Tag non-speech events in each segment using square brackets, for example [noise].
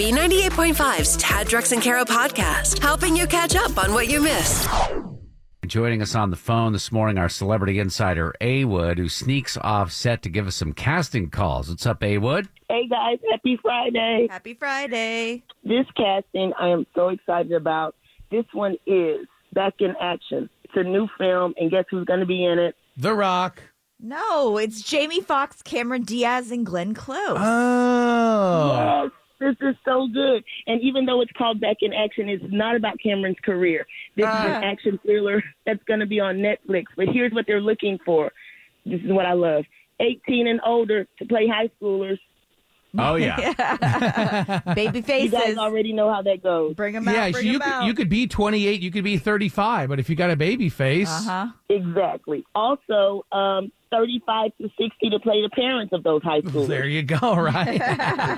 B98.5's Tad Drex and Kara podcast, helping you catch up on what you missed. Joining us on the phone this morning, our celebrity insider, A Wood, who sneaks off set to give us some casting calls. What's up, A Wood? Hey guys, happy Friday. Happy Friday. This casting I am so excited about. This one is Back in Action. It's a new film, and guess who's going to be in it? The Rock. No, it's Jamie Foxx, Cameron Diaz, and Glenn Close. Oh. Yes, this is so good. And even though it's called Back in Action, it's not about Cameron's career. This is an ah. action thriller that's going to be on Netflix. But here's what they're looking for. This is what I love. 18 and older to play high schoolers. Oh, [laughs] yeah. [laughs] Baby You faces. guys already know how that goes. Bring them out. Yeah, bring you 'em could, out. you could be 28, you could be 35, but if you got a baby face, Uh-huh. Exactly. Also, um, 35 to 60 to play the parents of those high schoolers. there you go, [laughs] right?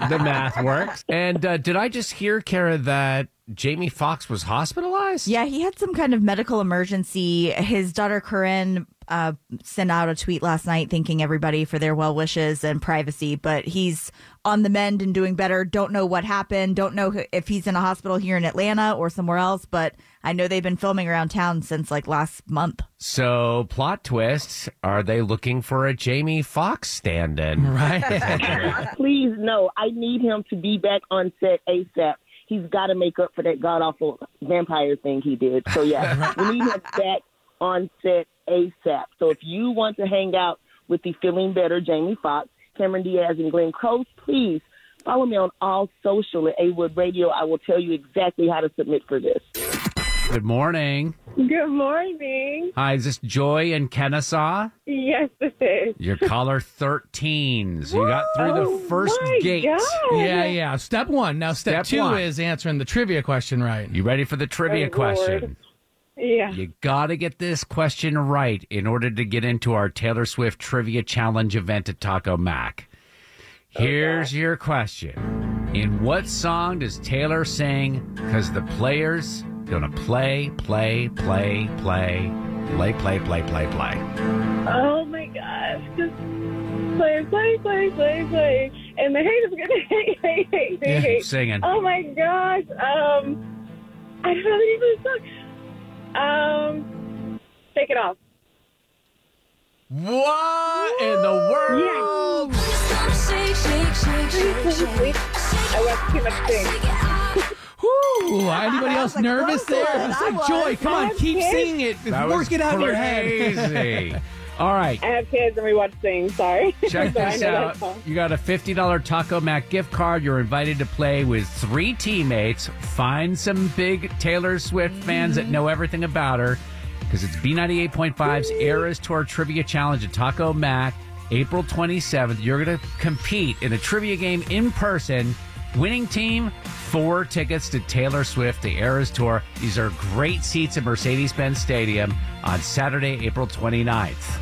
the math works. And uh, did I just hear, Kara, that Jamie Foxx was hospitalized? Yeah, he had some kind of medical emergency. His daughter Corinne uh, sent out a tweet last night thanking everybody for their well wishes and privacy, but he's on the mend and doing better. Don't know what happened. Don't know if he's in a hospital here in Atlanta or somewhere else, but I know they've been filming around town since like last month. So, plot twists are they looking for a Jamie Foxx stand in? [laughs] right. [laughs] Please, no. I need him to be back on set ASAP. He's got to make up for that god awful vampire thing he did. So, yeah, [laughs] we need him back on set ASAP. So, if you want to hang out with the feeling better Jamie Foxx, Cameron Diaz, and Glenn Close, please follow me on all social at A Wood Radio. I will tell you exactly how to submit for this. Good morning. Good morning. Hi, is this Joy in Kennesaw? Yes, it is. Your caller 13. So you got through Oh, the first my gate. God. Yeah, yeah. Step one. Now, step, Step two one. is answering the trivia question right. You ready for the trivia Oh, Lord. question? Yeah. You got to get this question right in order to get into our Taylor Swift Trivia Challenge event at Taco Mac. Here's your question. In what song does Taylor sing, because the players gonna play, play, play, play, play, play, play, play, play? Oh my gosh. Just play, play, play, play, play. And the hate is gonna hate, hate, hate, hate, Yeah, hate. Singing. Oh my gosh. Um, I don't know the name of the song. Um, take it off. What in the world? Yeah. I watched too much thing. Whew, [laughs] anybody else nervous there? It's like. Joy, come on, keep kids. singing it. That Work it out of your head. [laughs] All right. I have kids and we watch things. Sorry. [laughs] Check So this out. You got a $50 Taco Mac gift card. You're invited to play with three teammates. Find some big Taylor Swift fans that know everything about her because it's B98.5's Eras Tour Trivia Challenge at Taco Mac, April 27th. You're going to compete in a trivia game in person. Winning team, four tickets to Taylor Swift, the Eras Tour. These are great seats at Mercedes Benz Stadium on Saturday, April 29th.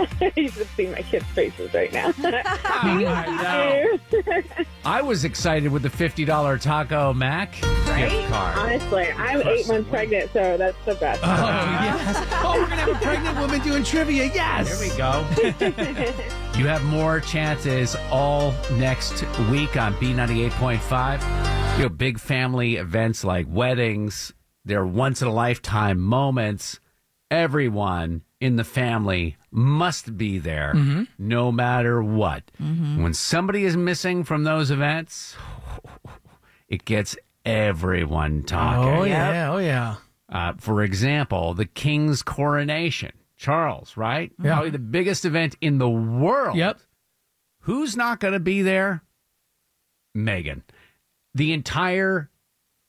[laughs] you should see my kids' faces right now. [laughs] I know. I was excited with the $50 Taco Mac gift card. Honestly, I'm eight months pregnant, so that's the best. Oh, yes. [laughs] Oh, we're going to have a pregnant woman doing trivia. Yes. There we go. you have more chances all next week on B98.5. You know, big family events like weddings, they're once in a lifetime moments. Everyone in the family must be there no matter what. When somebody is missing from those events, it gets everyone talking. Oh, yeah. Oh, yeah. Uh, for example, the king's coronation. Charles, right? Yeah. Probably the biggest event in the world. Yep. Who's not going to be there? Meghan. The entire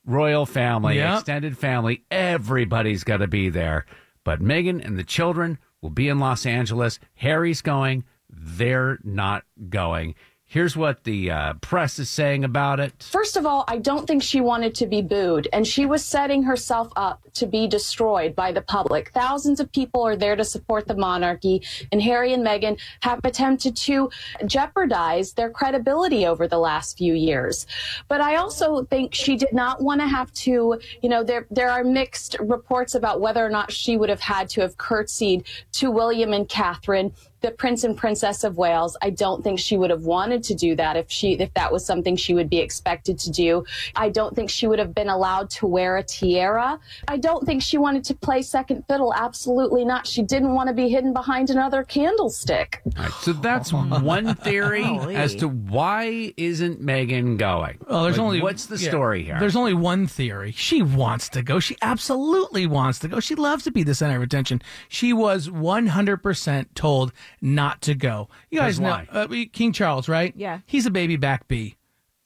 royal family, Yep. extended family, everybody's got to be there. But Meghan and the children will be in Los Angeles. Harry's going. They're not going. Here's what the uh, press is saying about it. First of all, I don't think she wanted to be booed, and she was setting herself up to be destroyed by the public. Thousands of people are there to support the monarchy, and Harry and Meghan have attempted to jeopardize their credibility over the last few years. But I also think she did not want to have to, you know, there there are mixed reports about whether or not she would have had to have curtsied to William and Catherine the Prince and Princess of Wales. I don't think she would have wanted to do that if she if that was something she would be expected to do. I don't think she would have been allowed to wear a tiara. I don't think she wanted to play second fiddle. Absolutely not. She didn't want to be hidden behind another candlestick. All right, so that's one theory [laughs] as to why isn't Meghan going. Oh, there's Like, only what's the yeah, story here? There's only one theory. She wants to go. She absolutely wants to go. She loves to be the center of attention. She was 100% told not to go. You guys know uh, King Charles, right? Yeah. He's a baby back bee.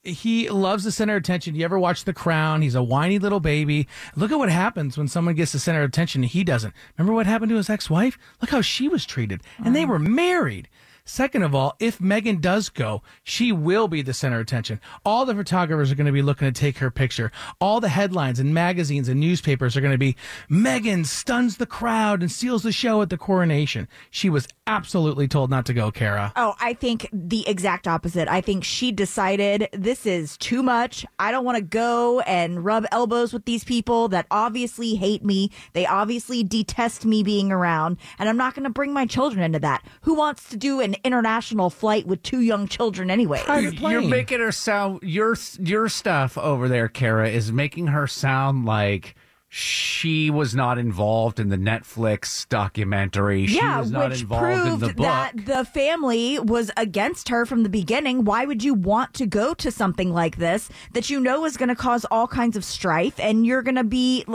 He loves the center of attention. You ever watch The Crown? He's a whiny little baby. Look at what happens when someone gets the center of attention and he doesn't. Remember what happened to his ex-wife? Look how she was treated. And they were married. Second of all, if Meghan does go, she will be the center of attention. All the photographers are going to be looking to take her picture. All the headlines and magazines and newspapers are going to be Meghan stuns the crowd and steals the show at the coronation. She was absolutely told not to go, Kara. Oh, I think the exact opposite. I think she decided this is too much. I don't want to go and rub elbows with these people that obviously hate me. They obviously detest me being around, and I'm not going to bring my children into that. Who wants to do an international flight with two young children anyway? You're making her sound your your stuff over there, Kara, is making her sound like she was not involved in the Netflix documentary. She yeah, was not which involved in proved the book. that the family was against her from the beginning. Why would you want to go to something like this that you know is going to cause all kinds of strife and you're going to be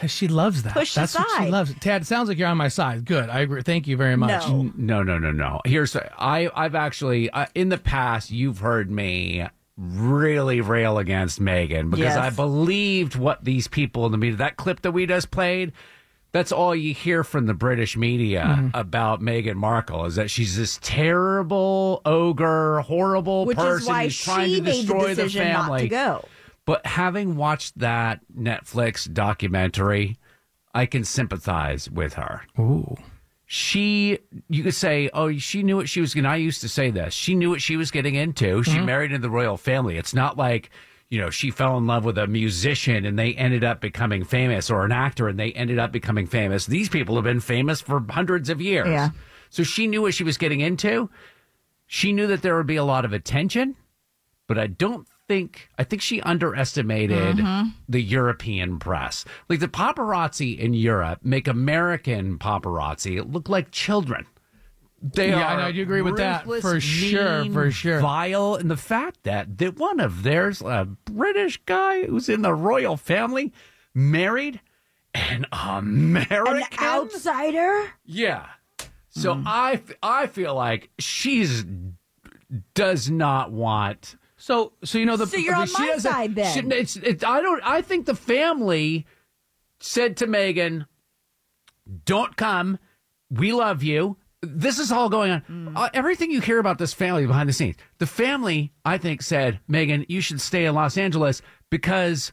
Because she loves that. Pushed That's what she loves. Tad, it sounds like you're on my side. Good. I agree. Thank you very much. No. No, no, no, no. Here's I. I've actually uh, in the past you've heard me really rail against Meghan because Yes. I believed what these people in the media. That clip that we just played. That's all you hear from the British media Mm-hmm. about Meghan Markle is that she's this terrible ogre, horrible which person is why who's trying she to made the destroy the, decision not family. to go. But having watched that Netflix documentary, I can sympathize with her. Ooh. she you could say oh she knew what she was going i used to say this she knew what she was getting into. She mm-hmm. married into the royal family. It's not like you know she fell in love with a musician and they ended up becoming famous or an actor and they ended up becoming famous. These people have been famous for hundreds of years. Yeah. so she knew what she was getting into. She knew that there would be a lot of attention but i don't think i think she underestimated mm-hmm. the european press like the paparazzi in europe make american paparazzi look like children they Yeah, I know, I do agree with that, ruthless, for sure, for sure. vile and the fact that that one of theirs a british guy who's in the royal family married an american An outsider? yeah. So I I f- I feel like she's does not want. So, so you know the So you're on she my doesn't- side then. she- it's, it, I don't. I think the family said to Meghan, "Don't come. We love you." This is all going on. Mm. Uh, everything you hear about this family behind the scenes, the family, I think, said, "Meghan, you should stay in Los Angeles because."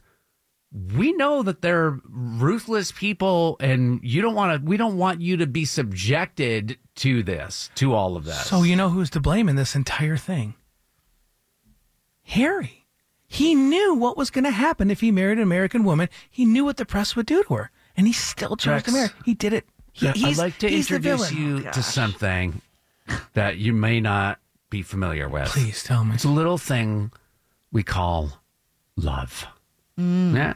we know that they're ruthless people and you don't want to we don't want you to be subjected to this to all of this So you know who's to blame in this entire thing? Harry. He knew what was going to happen if he married an American woman. He knew what the press would do to her, and he still chose to marry. He did it. He, i'd like to introduce you oh, to something that you may not be familiar with. Please tell me. it's a little thing we call love. Mm. Yeah.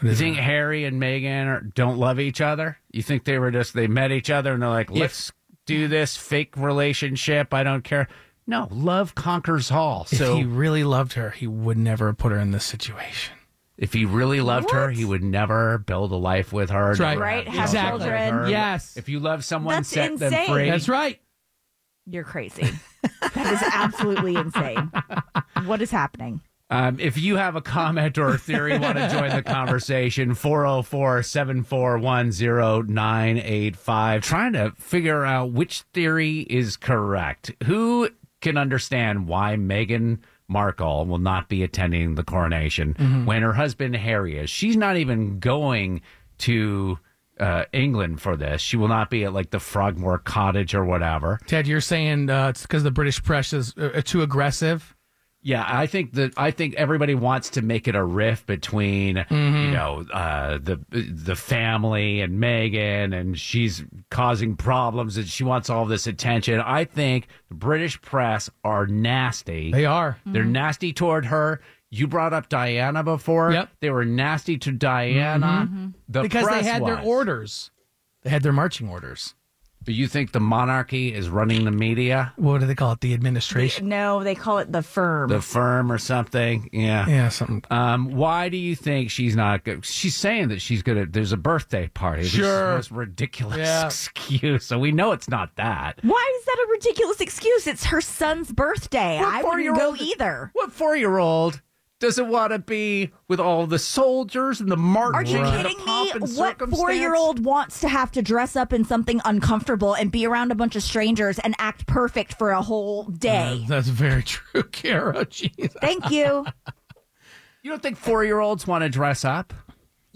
You think harry and Meghan are, don't love each other? You think they were just they met each other and they're like let's do this fake relationship. I don't care no love conquers all So If so he really loved her, he would never have put her in this situation. If he really loved her, he would never build a life with her. That's right. never Right, have have children her. Yes. If you love someone, That's set them insane. free. That's right. You're crazy. that is absolutely insane. What is happening? Um, if you have a comment or a theory, want to join the conversation, 404 741 0985. Trying to figure out which theory is correct. Who can understand why Meghan Markle will not be attending the coronation when her husband Harry is? She's not even going to uh, England for this. She will not be at like the Frogmore Cottage or whatever. Ted, you're saying uh, it's because the British press is uh, too aggressive. Yeah, I think that I think everybody wants to make it a riff between you mm-hmm. know uh, the the family and Meghan, and she's causing problems, and she wants all this attention. I think the British press are nasty. They are. They're mm-hmm. nasty toward her. You brought up Diana before. Yep. They were nasty to Diana. Mm-hmm. The because they had their orders. They had their marching orders. Do you think the monarchy is running the media, What do they call it? The administration. No, they call it the firm. the firm, or something? Yeah. yeah, something. Um, why do you think she's not good? She's saying that she's gonna. There's a birthday party. This is the Sure. most ridiculous Yeah. [laughs] excuse. So we know it's not that. Why is that a ridiculous excuse? It's her son's birthday. What I wouldn't go either. What four year old doesn't want to be with all the soldiers and the march? Are you kidding me? What four year old wants to have to dress up in something uncomfortable and be around a bunch of strangers and act perfect for a whole day? Uh, that's very [laughs] true, Kara. Jeez. Thank you. [laughs] You don't think four year olds want to dress up?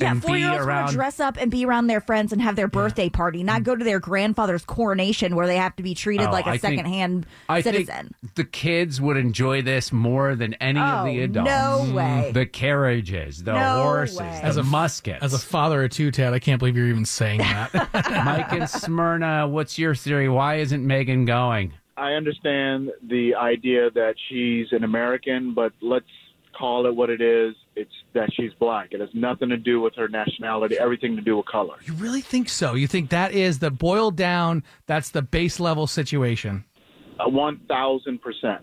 Yeah, four year be olds want around? to dress up and be around their friends and have their birthday party, not mm. go to their grandfather's coronation where they have to be treated Oh, like a I think- secondhand I citizen. think the kids would enjoy this more than any of the Oh, adults. no mm. way. The carriages, the No horses, way. the As a- musket. As a father of two, Ted, I can't believe you're even saying that. [laughs] [laughs] Mike and Smyrna, what's your theory? Why isn't Meghan going? I understand the idea that she's an American, but let's call it what it is. It's that she's black. It has nothing to do with her nationality, everything to do with color. you really think so? You think that is the boiled down? That's the base level situation. Uh, 1,000%.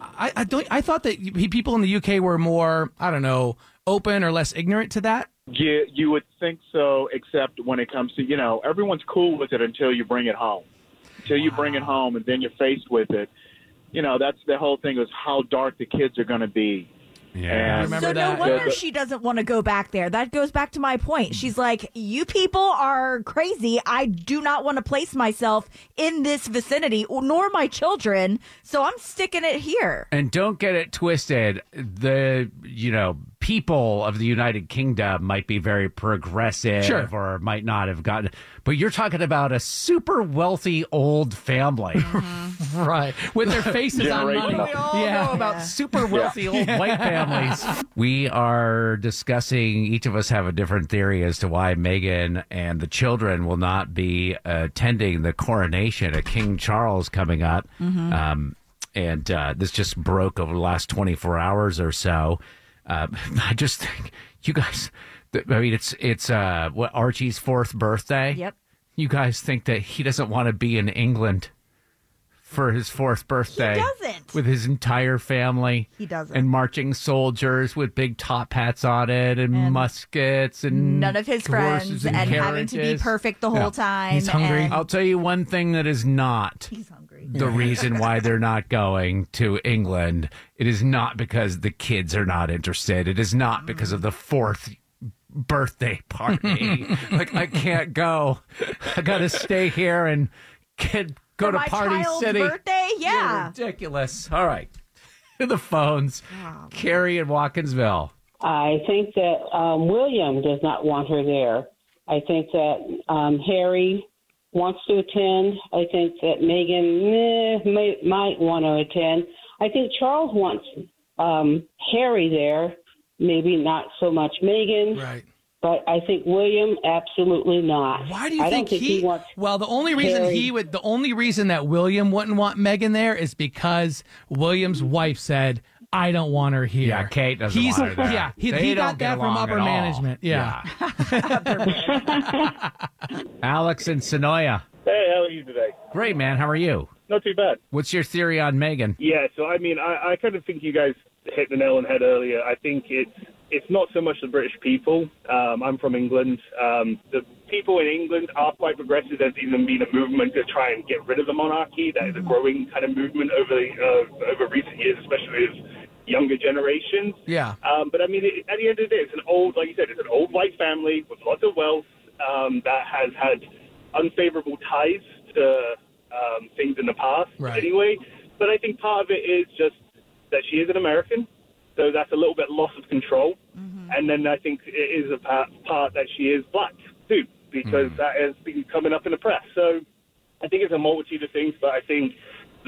I, I don't. I thought that people in the UK were more, I don't know, open or less ignorant to that. You, you would think so, except when it comes to, you know, everyone's cool with it until you bring it home. Until you bring it home and then you're faced with it. You know, that's the whole thing is how dark the kids are going to be. Yeah. And so that? no wonder The- the- she doesn't want to go back there. That goes back to my point. She's like, "You people are crazy. I do not want to place myself in this vicinity, nor my children. So I'm sticking it here." And don't get it twisted. The you know people of the United Kingdom might be very progressive, Sure. or might not have gotten. But you're talking about a super wealthy old family. [laughs] Right. With their faces on money. Generational. We all Yeah. know about super wealthy old white [laughs] families. We are discussing, each of us have a different theory as to why Meghan and the children will not be attending the coronation of King Charles coming up. Um, and uh, this just broke over the last 24 hours or so. Uh, [laughs] I just think you guys, I mean, it's, it's uh, what Archie's fourth birthday. Yep. You guys think that he doesn't want to be in England for his fourth birthday? doesn't. With his entire family. He doesn't. And marching soldiers with big top hats on it and, And muskets and None of his friends and, having to be perfect the whole Yeah. time. He's hungry. and- I'll tell you one thing that is not he's hungry. The reason why they're not going to England. It is not because the kids are not interested. It is not because of the fourth birthday party. [laughs] like I can't go. I got to stay here and get go For to my Party child's City. birthday? You're Yeah. ridiculous. All right. [laughs] The phones. Carrie in Watkinsville. I think that um, William does not want her there. I think that um, Harry wants to attend. I think that Meghan eh, may, might want to attend. I think Charles wants um, Harry there, maybe not so much Meghan. Right. But I think William absolutely not. Why do you think, think he, he wants Well, the only reason Harry. he would, the only reason that William wouldn't want Meghan there is because William's wife said, "I don't want her here." Yeah, Kate doesn't He's, want her there. Yeah, he, he got that from upper at all. management. Yeah. [laughs] Alex and Sonoya. Hey, how are you today? Great, man. How are you? Not too bad. What's your theory on Meghan? Yeah, so I mean, I, I kind of think you guys hit the nail on the head earlier. I think it's it's not so much the British people. Um, I'm from England. Um, the people in England are quite progressive. There's even been a movement to try and get rid of the monarchy. That is a growing kind of movement over the, uh, over recent years, especially with younger generations. Yeah. Um, but I mean, it, at the end of the day, it's an old, like you said, it's an old white family with lots of wealth um, that has had unfavorable ties to um, things in the past. Right. Anyway, but I think part of it is just that she is an American, so that's a little bit loss of control. And then I think it is a part, part that she is black too, because that has been coming up in the press. So I think it's a multitude of things, but I think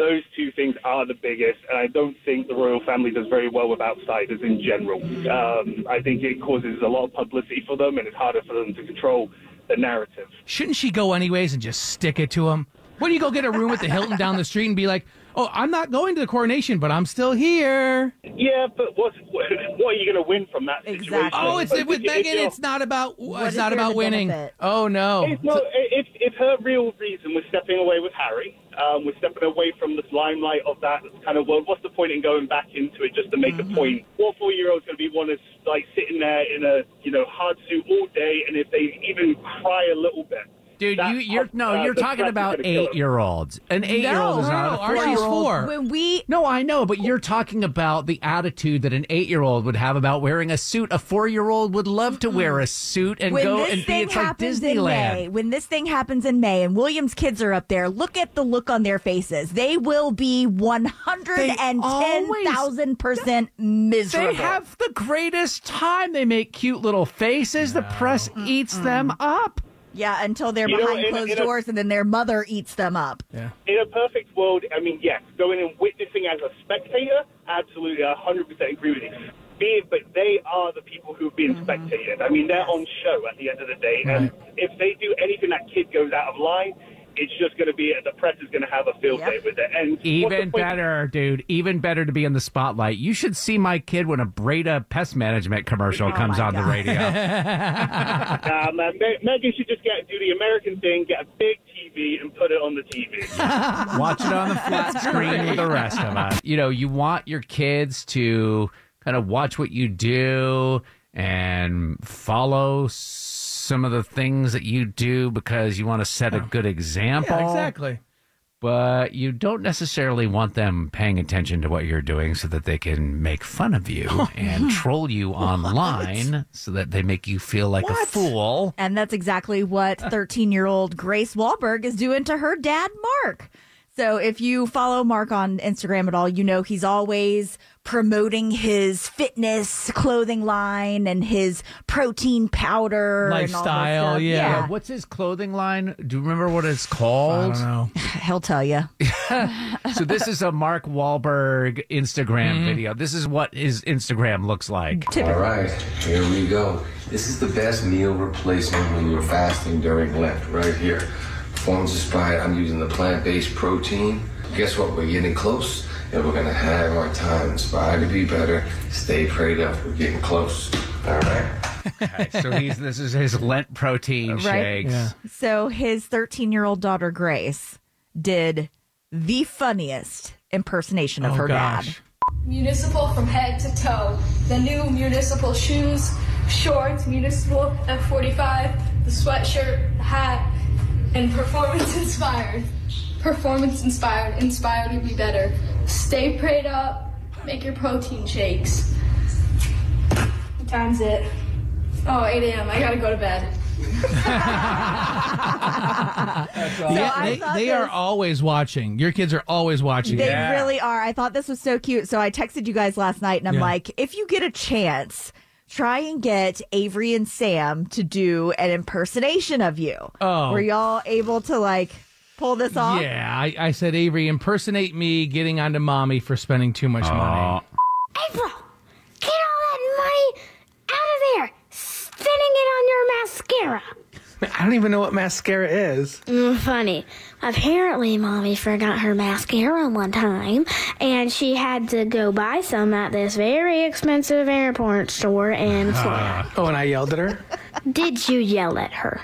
Those two things are the biggest, and I don't think the royal family does very well with outsiders in general. Um, I think it causes a lot of publicity for them, and it's harder for them to control the narrative. Shouldn't she go anyways and just stick it to him? Wouldn't you go get a room at the Hilton down the street and be like, "Oh, I'm not going to the coronation, but I'm still here." Yeah, but what what are you going to win from that situation? Oh, it's Like, with if- if Meghan. It's not about. What it's not about winning. benefit? Oh no. It's, no, if, if her real reason was stepping away with Harry, um, we're stepping away from the limelight of that kind of world. What's the point in going back into it just to make Mm-hmm. a point? What four-year-old's going to be one that's like sitting there in a you know hard suit all day, and if they even cry a little bit, Dude, you, you're no, uh, you're talking about gonna kill him. eight-year-olds. An eight-year-old is not no, a four-year-old. four. When we No, I know, but you're talking about the attitude that an eight-year-old would have about wearing a suit. A four-year-old would love to wear a suit and when go this and be. thing It's like happens in May, when this thing happens in May, and William's kids are up there, look at the look on their faces. They will be one hundred and ten thousand percent miserable. They have the greatest time. They make cute little faces. The press eats them up. Yeah, until they're You know, behind in closed in a- doors, and then their mother eats them up. Yeah. In a perfect world, I mean, yes, going and witnessing as a spectator, absolutely, I 100% agree with you. Be- But they are the people who've been Mm-hmm. spectated. I mean, they're on show at the end of the day. And if they do anything that kid goes out of line, it's just going to be, the press is going to have a field day with it. And Even point- better, dude. Even better to be in the spotlight. You should see my kid when a Breda pest management commercial Oh comes my on the radio. [laughs] Nah, man, Me- Megan should just get do the American thing, get a big TV, and put it on the TV. [laughs] Watch it on the flat screen with the rest of us. You know, you want your kids to kind of watch what you do and follow some of the things that you do because you want to set a good example. Yeah, exactly. But you don't necessarily want them paying attention to what you're doing so that they can make fun of you [laughs] and troll you online so that they make you feel like a fool. And that's exactly what [laughs] 13 year old Grace Wahlberg is doing to her dad, Mark. So if you follow Mark on Instagram at all, you know he's always promoting his fitness clothing line and his protein powder and all that Lifestyle, stuff. yeah. What's his clothing line? Do you remember what it's called? I don't know. [laughs] He'll tell you. [laughs] so this is a Mark Wahlberg Instagram mm-hmm. video. This is what his Instagram looks like. All right, here we go. This is the best meal replacement when you're fasting during Lent, right here. Performance inspired, I'm using the plant based protein. Guess what? We're getting close and we're gonna have our time. Inspired to be better. Stay prayed up. We're getting close. All right. Okay, so he's this is his Lent protein Right. shakes. So his 13 year old daughter, Grace, did the funniest impersonation of Oh, her gosh. dad. Municipal from head to toe. The new municipal shoes, shorts, municipal F45, the sweatshirt, the hat, and performance inspired. Performance inspired, inspired to be better. Stay prayed up, make your protein shakes. What time's it? Oh, 8 a.m. I gotta go to bed. yeah, I they, thought they are always watching. Your kids are always watching. They it. really are. I thought this was so cute. So I texted you guys last night and I'm Yeah. like, if you get a chance, try and get Avery and Sam to do an impersonation of you. Oh. Were y'all able to like pull this off? Yeah, I, I said, Avery, impersonate me getting onto mommy for spending too much money. April, get all that money out of there, spinning it on your mascara. I don't even know what mascara is. Mm, funny. Apparently, mommy forgot her mascara one time, and she had to go buy some at this very expensive airport store in Florida. Oh, and I yelled at her. Did you yell at her?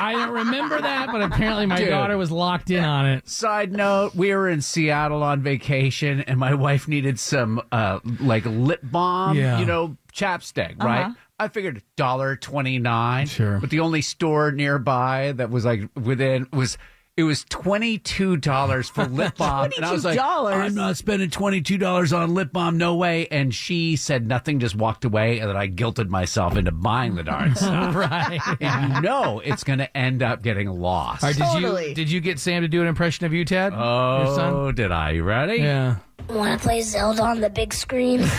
I don't remember that, but apparently my Dude. daughter was locked in on it. Side note: We were in Seattle on vacation, and my wife needed some uh, like lip balm, Yeah. you know, chapstick, right? Uh-huh. I figured dollar twenty nine. Sure. but the only store nearby that was like within was. It was twenty two dollars for lip [laughs] balm, and I was like, $22? "I'm not spending twenty two dollars on lip balm, no way." And she said nothing, just walked away, and then I guilted myself into buying the darn [laughs] stuff. right. And you know it's going to end up getting lost. All right, did you did you get Sam to do an impression of you, Ted? Oh, Your son? did I? You ready? Yeah. Want to play Zelda on the big screen? [laughs]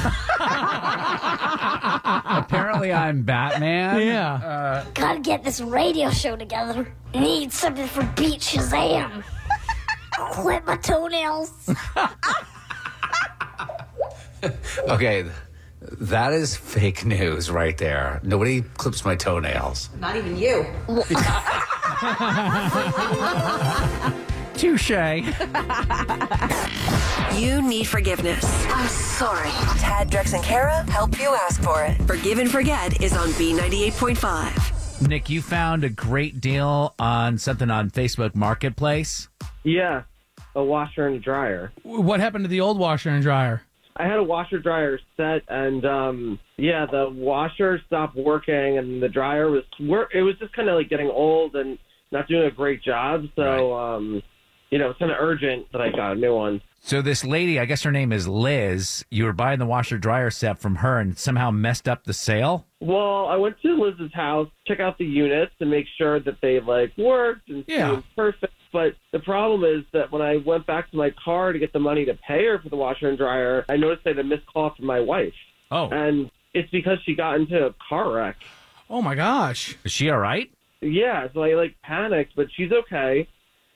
Apparently, I'm Batman. [laughs] Yeah. Uh, Gotta get this radio show together. Need something for Beat Shazam. clip my toenails. [laughs] Okay, that is fake news right there. Nobody clips my toenails. Not even you. [laughs] Touche. You need forgiveness. I'm sorry. Tad, Drex, and Kara help you ask for it. Forgive and Forget is on B98.5. Nick, you found a great deal on something on Facebook Marketplace. Yeah, a washer and a dryer. What happened to the old washer and dryer? I had a washer dryer set, and um, yeah, the washer stopped working, and the dryer was work. It was just kind of like getting old and not doing a great job. So, um, you know, it's kind of urgent that I got a new one. So this lady, I guess her name is Liz. You were buying the washer dryer set from her and somehow messed up the sale. Well, I went to Liz's house, check out the units, and make sure that they like worked and Yeah. seemed perfect. But the problem is that when I went back to my car to get the money to pay her for the washer and dryer, I noticed I had a missed call from my wife. Oh, and it's because she got into a car wreck. Oh my gosh. Is she all right? Yeah, so I like panicked, but she's okay.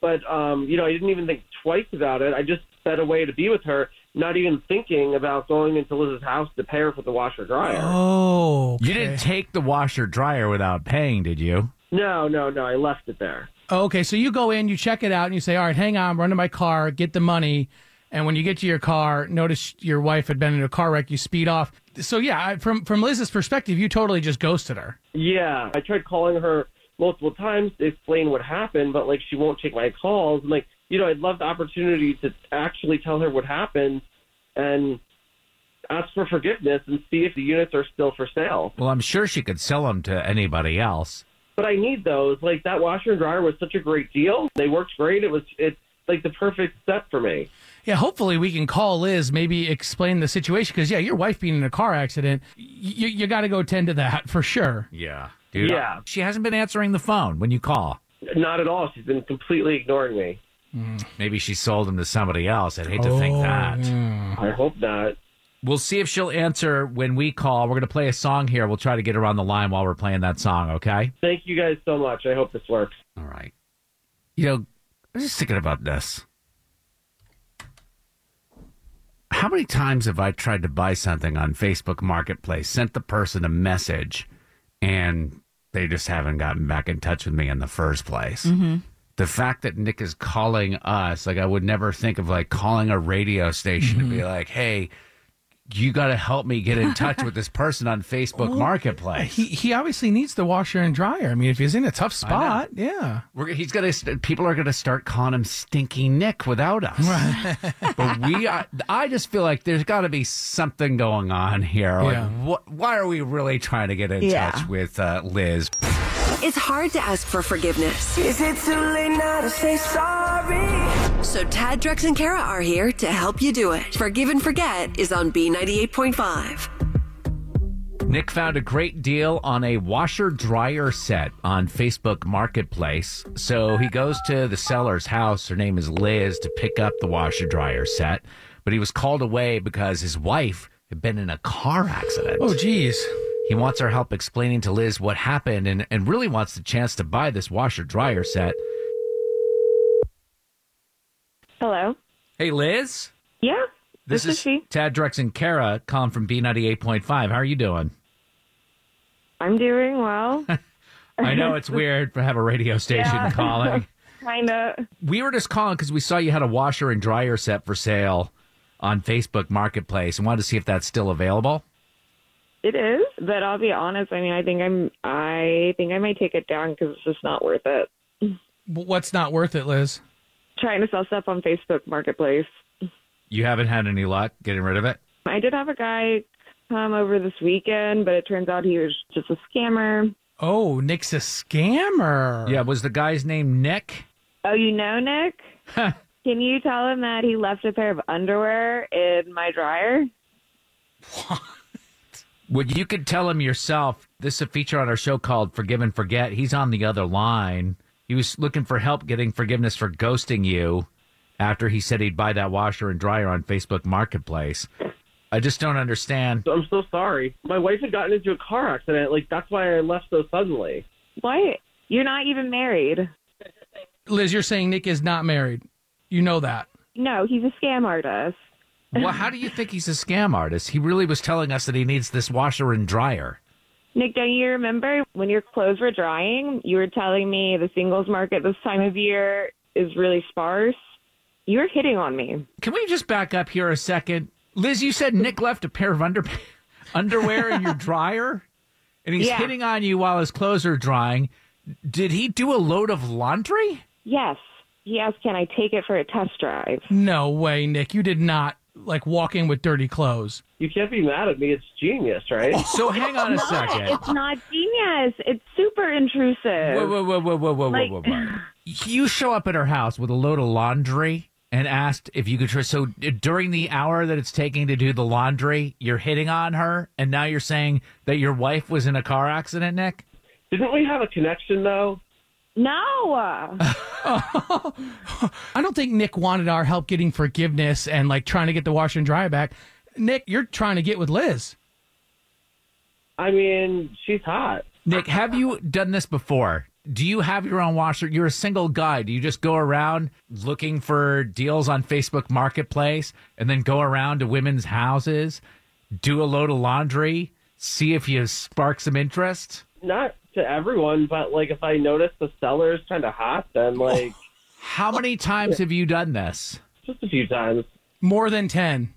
But um, you know, I didn't even think twice about it. I just sped way to be with her, not even thinking about going into Liz's house to pay her for the washer dryer. Oh, You didn't take the washer dryer without paying, did you? No, no, no. I left it there. Oh, Okay, so you go in, you check it out, and you say, "All right, hang on, run to my car, get the money." And when you get to your car, notice your wife had been in a car wreck. You speed off. So yeah, from from Liz's perspective, you totally just ghosted her. Yeah, I tried calling her multiple times to explain what happened, but like she won't take my calls. And like, you know, I'd love the opportunity to actually tell her what happened and ask for forgiveness and see if the units are still for sale. Well, I'm sure she could sell them to anybody else. But I need those. Like that washer and dryer was such a great deal. They worked great. It was it's like the perfect set for me. Yeah, hopefully we can call Liz, maybe explain the situation because yeah, your wife being in a car accident, you you got to go tend to that for sure. Yeah. Dude, Yeah. She hasn't been answering the phone when you call. Not at all. She's been completely ignoring me. Maybe she sold them to somebody else. I'd hate to think Oh, that. I hope not. We'll see if she'll answer when we call. We're going to play a song here. We'll try to get her on the line while we're playing that song, okay? Thank you guys so much. I hope this works. All right. You know, I was just thinking about this. How many times have I tried to buy something on Facebook Marketplace, sent the person a message, and they just haven't gotten back in touch with me in the first place? Mm-hmm. The fact that Nick is calling us, like I would never think of like calling a radio station to be like, hey, you got to help me get in touch with this person on Facebook Well, Marketplace. He he obviously needs the washer and dryer. I mean, if he's in a tough spot, yeah. We're, he's gonna. People are gonna start calling him Stinky Nick without us. [laughs] but we, are, I just feel like there's got to be something going on here. Like, Yeah. what? Why are we really trying to get in Yeah. touch with uh, Liz? It's hard to ask for forgiveness. Is it too late now to say sorry? So Tad, Drex, and Kara are here to help you do it. Forgive and Forget is on B98.5. Nick found a great deal on a washer dryer set on Facebook Marketplace. So he goes to the seller's house. Her name is Liz to pick up the washer dryer set, but he was called away because his wife had been in a car accident. Oh, geez. He wants our help explaining to Liz what happened and, and really wants the chance to buy this washer dryer set. Hello. Hey, Liz. Yeah. This, This is she. Tad Drex and Kara calling from B98.5. How are you doing? I'm doing well. [laughs] I know it's weird to have a radio [laughs] station Yeah. calling. [laughs] Kinda. We were just calling because we saw you had a washer and dryer set for sale on Facebook Marketplace and wanted to see if that's still available. It is, but I'll be honest. I mean, I think I'm. I think I might take it down because it's just not worth it. What's not worth it, Liz? Trying to sell stuff on Facebook Marketplace. You haven't had any luck getting rid of it? I did have a guy come over this weekend, but it turns out he was just a scammer. Oh, Nick's a scammer. Yeah, was the guy's name Nick? Oh, you know Nick? Can you tell him that he left a pair of underwear in my dryer? [laughs] Well, you could tell him yourself. This is a feature on our show called Forgive and Forget. He's on the other line. He was looking for help getting forgiveness for ghosting you after he said he'd buy that washer and dryer on Facebook Marketplace. I just don't understand. I'm so sorry. My wife had gotten into a car accident. Like that's why I left so suddenly. What? You're not even married. Liz, you're saying Nick is not married. You know that. No, he's a scam artist. Well, how do you think he's a scam artist? He really was telling us that he needs this washer and dryer. Nick, don't you remember when your clothes were drying? You were telling me the singles market this time of year is really sparse. You were hitting on me. Can we just back up here a second? Liz, you said Nick left a pair of under- [laughs] underwear in your dryer and he's Yeah. hitting on you while his clothes are drying. Did he do a load of laundry? Yes. He asked, can I take it for a test drive? No way, Nick. You did not like walking with dirty clothes. You can't be mad at me. It's genius, right? [laughs] So hang on a It's not. second. It's not genius. It's super intrusive. Whoa, whoa, whoa, whoa, whoa, whoa, Like- whoa, whoa, whoa. [laughs] You show up at her house with a load of laundry and asked if you could try. So during the hour that it's taking to do the laundry, you're hitting on her, and now you're saying that your wife was in a car accident, Nick? Didn't we have a connection though? No. [laughs] I don't think Nick wanted our help getting forgiveness and like trying to get the washer and dryer back. Nick, you're trying to get with Liz. I mean, she's hot. Nick, have you done this before? Do you have your own washer? You're a single guy. Do you just go around looking for deals on Facebook Marketplace and then go around to women's houses, do a load of laundry, see if you spark some interest? Not to everyone, but like if I notice the seller is kind of hot, then oh, like How many [laughs] times have you done this? just a few times. More than 10.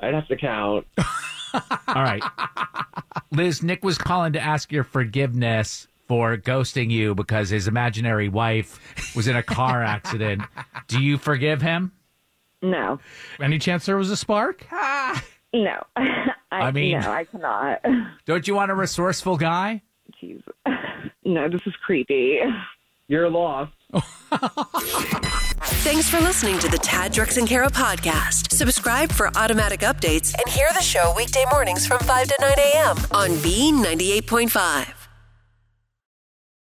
I'd have to count. [laughs] All right. Liz, Nick was calling to ask your forgiveness for ghosting you because his imaginary wife was in a car [laughs] accident. Do you forgive him? No. Any chance there was a spark? No. I, I mean- no, I cannot. Don't you want a resourceful guy? Jeez. [laughs] No, this is creepy. You're lost. Thanks for listening to the Tad Drex and Kara podcast. Subscribe for automatic updates and hear the show weekday mornings from 5 to 9 a.m. on B98.5.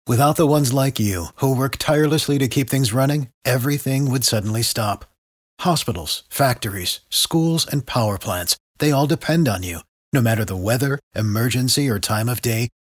Without the ones like you, who work tirelessly to keep things running, everything would suddenly stop. Hospitals, factories, schools, and power plants, they all depend on you. No matter the weather, emergency, or time of day,